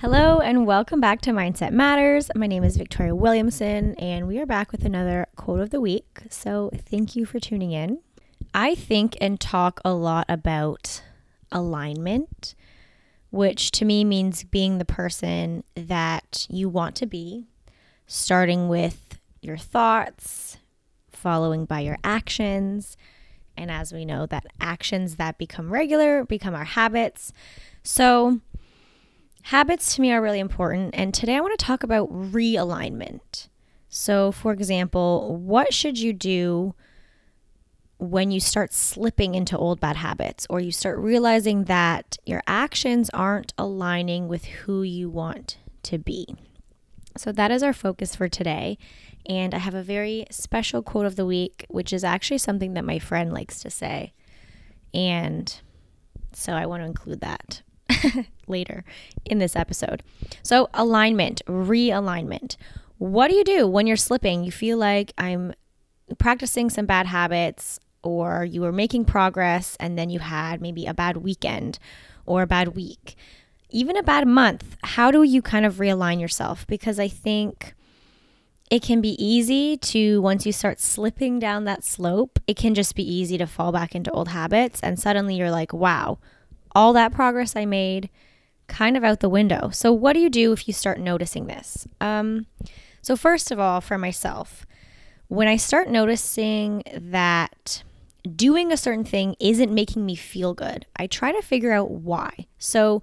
Hello, and welcome back to Mindset Matters. My name is Victoria Williamson, and we are back with another quote of the week. So, thank you for tuning in. I think and talk a lot about alignment, which to me means being the person that you want to be, starting with your thoughts, following by your actions. And as we know, that actions that become regular become our habits. So, habits to me are really important. And today I want to talk about realignment. So, for example, what should you do when you start slipping into old bad habits or you start realizing that your actions aren't aligning with who you want to be? So, that is our focus for today. And I have a very special quote of the week, which is actually something that my friend likes to say. And so I want to include that later in this episode. So, alignment, realignment. What do you do when you're slipping? You feel like I'm practicing some bad habits, or you were making progress, and then you had maybe a bad weekend or a bad week, even a bad month. How do you kind of realign yourself? Because I think it can be easy to, once you start slipping down that slope, it can just be easy to fall back into old habits. And suddenly you're like, wow, all that progress I made kind of out the window. So, what do you do if you start noticing this? Um, so, first of all, for myself, when I start noticing that doing a certain thing isn't making me feel good, I try to figure out why. So,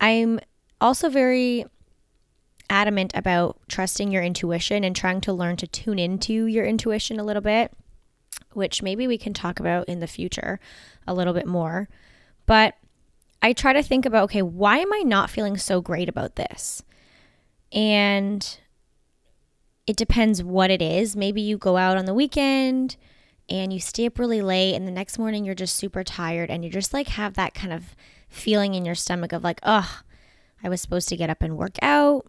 I'm also very adamant about trusting your intuition and trying to learn to tune into your intuition a little bit, which maybe we can talk about in the future a little bit more. But I try to think about okay, why am I not feeling so great about this? And it depends what it is. Maybe you go out on the weekend and you stay up really late, and the next morning you're just super tired and you just like have that kind of feeling in your stomach of like, oh, I was supposed to get up and work out.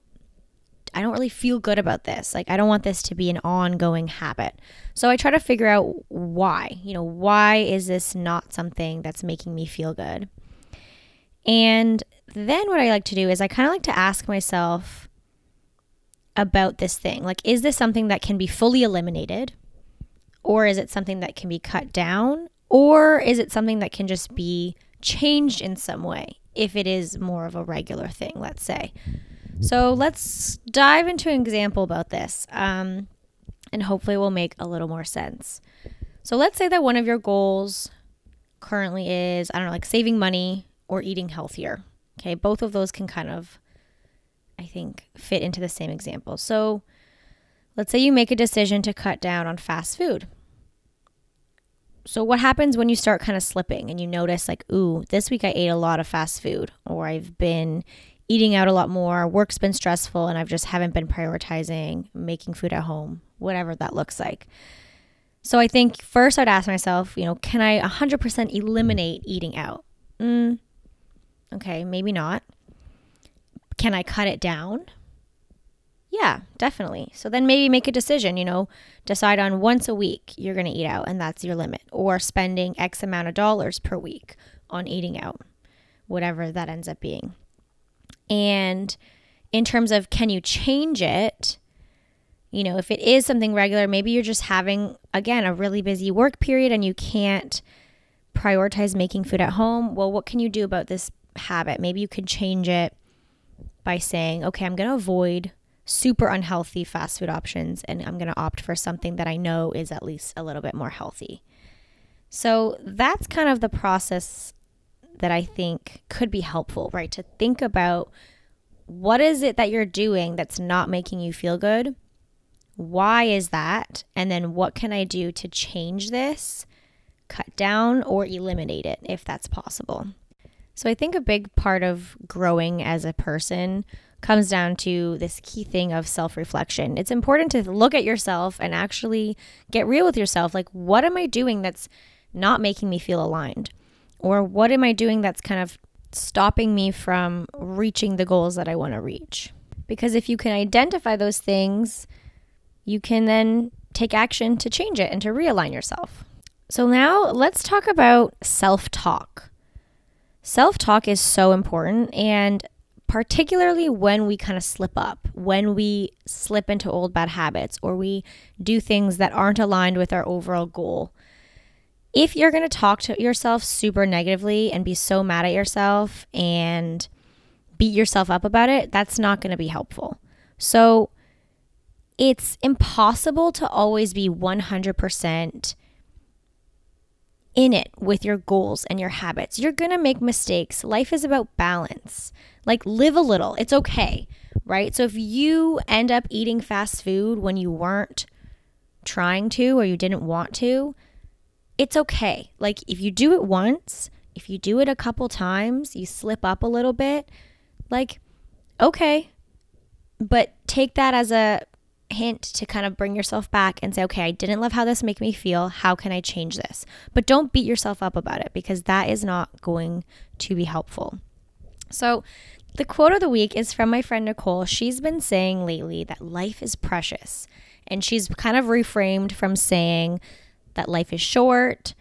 I don't really feel good about this. Like, I don't want this to be an ongoing habit. So I try to figure out why. You know, why is this not something that's making me feel good? And then what I like to do is I kind of like to ask myself about this thing. Like, is this something that can be fully eliminated? Or is it something that can be cut down? Or is it something that can just be changed in some way if it is more of a regular thing, let's say? So let's dive into an example about this, um, and hopefully, it will make a little more sense. So let's say that one of your goals currently is I don't know, like saving money or eating healthier. Okay, both of those can kind of, I think, fit into the same example. So let's say you make a decision to cut down on fast food. So, what happens when you start kind of slipping and you notice, like, ooh, this week I ate a lot of fast food, or I've been eating out a lot more, work's been stressful, and I've just haven't been prioritizing making food at home, whatever that looks like. So I think first I'd ask myself, you know, can I 100% eliminate eating out? Mm, okay, maybe not. Can I cut it down? Yeah, definitely. So then maybe make a decision, you know, decide on once a week you're going to eat out and that's your limit, or spending X amount of dollars per week on eating out, whatever that ends up being. And in terms of can you change it? You know, if it is something regular, maybe you're just having, again, a really busy work period and you can't prioritize making food at home. Well, what can you do about this habit? Maybe you could change it by saying, okay, I'm going to avoid super unhealthy fast food options and I'm going to opt for something that I know is at least a little bit more healthy. So that's kind of the process that I think could be helpful, right? To think about what is it that you're doing that's not making you feel good? Why is that? And then what can I do to change this, cut down, or eliminate it if that's possible? So I think a big part of growing as a person comes down to this key thing of self reflection. It's important to look at yourself and actually get real with yourself. Like, what am I doing that's not making me feel aligned? Or what am I doing that's kind of stopping me from reaching the goals that I want to reach? Because if you can identify those things, you can then take action to change it and to realign yourself. So, now let's talk about self talk. Self talk is so important. And particularly when we kind of slip up, when we slip into old bad habits or we do things that aren't aligned with our overall goal. If you're going to talk to yourself super negatively and be so mad at yourself and beat yourself up about it, that's not going to be helpful. So it's impossible to always be 100% in it with your goals and your habits. You're going to make mistakes. Life is about balance. Like, live a little. It's okay, right? So, if you end up eating fast food when you weren't trying to or you didn't want to, it's okay. Like, if you do it once, if you do it a couple times, you slip up a little bit, like, okay. But take that as a hint to kind of bring yourself back and say, okay, I didn't love how this made me feel. How can I change this? But don't beat yourself up about it because that is not going to be helpful. So, the quote of the week is from my friend Nicole. She's been saying lately that life is precious. And she's kind of reframed from saying that life is short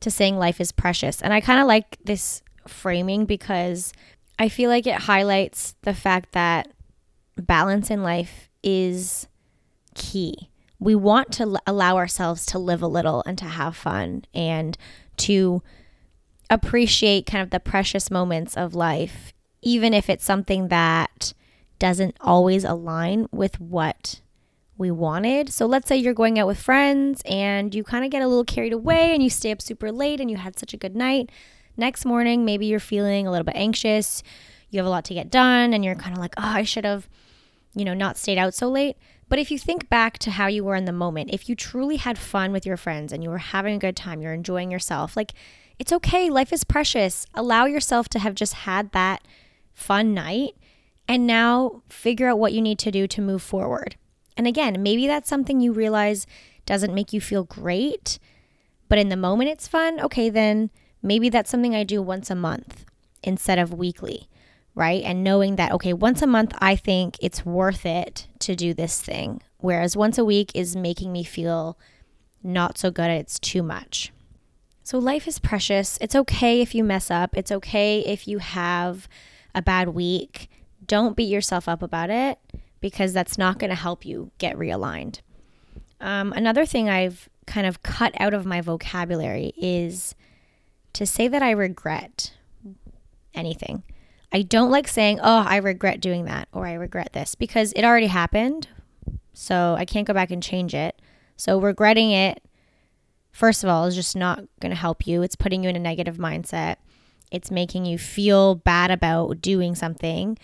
to saying life is precious. And I kind of like this framing because I feel like it highlights the fact that balance in life is key. We want to l- allow ourselves to live a little and to have fun and to appreciate kind of the precious moments of life, even if it's something that doesn't always align with what we wanted. So let's say you're going out with friends and you kind of get a little carried away and you stay up super late and you had such a good night. Next morning, maybe you're feeling a little bit anxious. You have a lot to get done and you're kind of like, oh, I should have, you know, not stayed out so late. But if you think back to how you were in the moment, if you truly had fun with your friends and you were having a good time, you're enjoying yourself, like it's okay. Life is precious. Allow yourself to have just had that fun night and now figure out what you need to do to move forward. And again, maybe that's something you realize doesn't make you feel great, but in the moment it's fun. Okay, then maybe that's something I do once a month instead of weekly right? And knowing that, okay, once a month, I think it's worth it to do this thing. Whereas once a week is making me feel not so good, it's too much. So life is precious. It's okay if you mess up, it's okay if you have a bad week. Don't beat yourself up about it because that's not going to help you get realigned. Um, another thing I've kind of cut out of my vocabulary is to say that I regret anything. I don't like saying, oh, I regret doing that or I regret this because it already happened. So I can't go back and change it. So regretting it, first of all, is just not going to help you. It's putting you in a negative mindset, it's making you feel bad about doing something.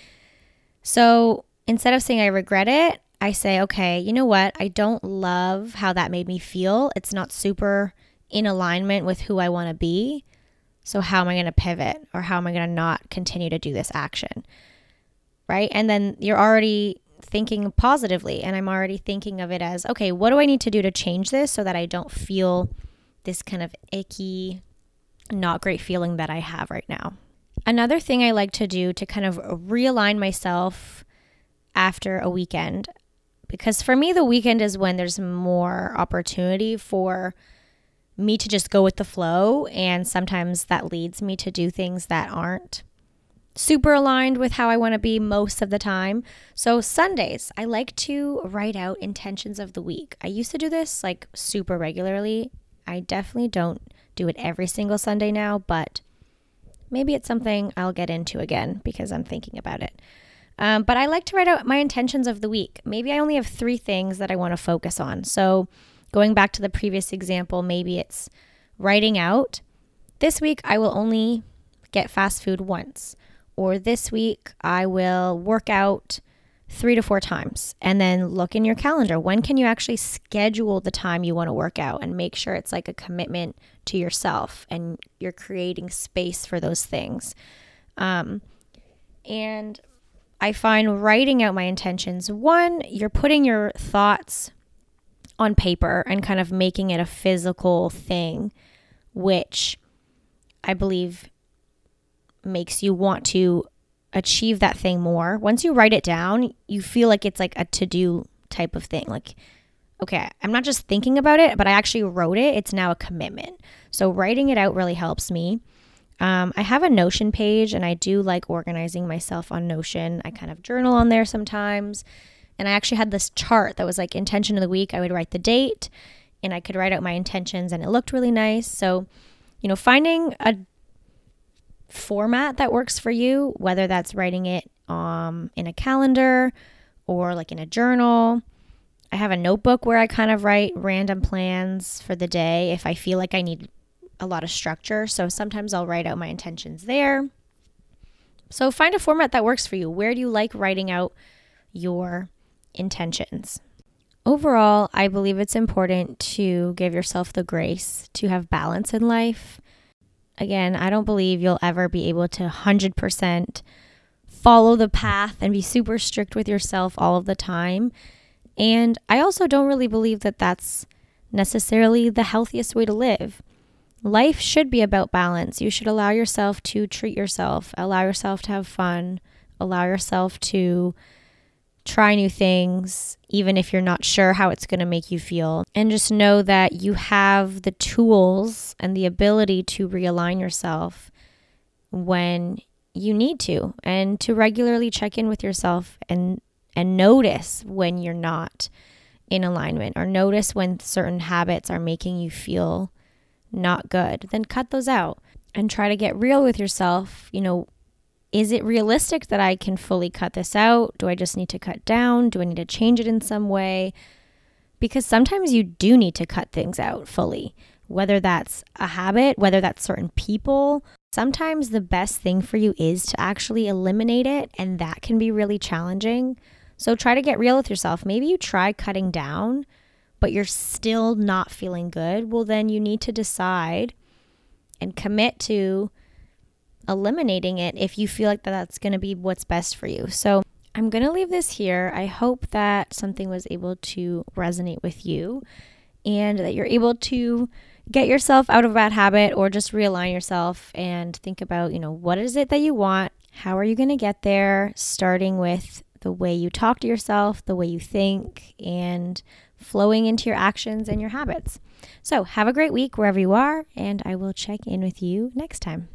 So instead of saying I regret it, I say, okay, you know what? I don't love how that made me feel. It's not super in alignment with who I want to be. So, how am I going to pivot or how am I going to not continue to do this action? Right. And then you're already thinking positively. And I'm already thinking of it as okay, what do I need to do to change this so that I don't feel this kind of icky, not great feeling that I have right now? Another thing I like to do to kind of realign myself after a weekend, because for me, the weekend is when there's more opportunity for me to just go with the flow. And sometimes that leads me to do things that aren't super aligned with how I want to be most of the time. So, Sundays, I like to write out intentions of the week. I used to do this like super regularly. I definitely don't do it every single Sunday now, but maybe it's something I'll get into again because I'm thinking about it. Um, but I like to write out my intentions of the week. Maybe I only have three things that I want to focus on. So, Going back to the previous example, maybe it's writing out this week I will only get fast food once, or this week I will work out three to four times. And then look in your calendar. When can you actually schedule the time you want to work out and make sure it's like a commitment to yourself and you're creating space for those things? Um, and I find writing out my intentions one, you're putting your thoughts on paper and kind of making it a physical thing, which I believe makes you want to achieve that thing more. Once you write it down, you feel like it's like a to do type of thing. Like, okay, I'm not just thinking about it, but I actually wrote it. It's now a commitment. So, writing it out really helps me. Um, I have a Notion page and I do like organizing myself on Notion. I kind of journal on there sometimes. And I actually had this chart that was like intention of the week. I would write the date and I could write out my intentions and it looked really nice. So, you know, finding a format that works for you, whether that's writing it um, in a calendar or like in a journal. I have a notebook where I kind of write random plans for the day if I feel like I need a lot of structure. So sometimes I'll write out my intentions there. So find a format that works for you. Where do you like writing out your intentions? Overall, I believe it's important to give yourself the grace to have balance in life. Again, I don't believe you'll ever be able to 100% follow the path and be super strict with yourself all of the time. And I also don't really believe that that's necessarily the healthiest way to live. Life should be about balance. You should allow yourself to treat yourself, allow yourself to have fun, allow yourself to try new things, even if you're not sure how it's going to make you feel. And just know that you have the tools and the ability to realign yourself when you need to and to regularly check in with yourself and and notice when you're not in alignment or notice when certain habits are making you feel not good, then cut those out and try to get real with yourself. You know, is it realistic that I can fully cut this out? Do I just need to cut down? Do I need to change it in some way? Because sometimes you do need to cut things out fully, whether that's a habit, whether that's certain people. Sometimes the best thing for you is to actually eliminate it, and that can be really challenging. So try to get real with yourself. Maybe you try cutting down but you're still not feeling good, well, then you need to decide and commit to eliminating it if you feel like that that's going to be what's best for you. So I'm going to leave this here. I hope that something was able to resonate with you and that you're able to get yourself out of a bad habit or just realign yourself and think about, you know, what is it that you want? How are you going to get there? Starting with the way you talk to yourself, the way you think, and flowing into your actions and your habits. So, have a great week wherever you are, and I will check in with you next time.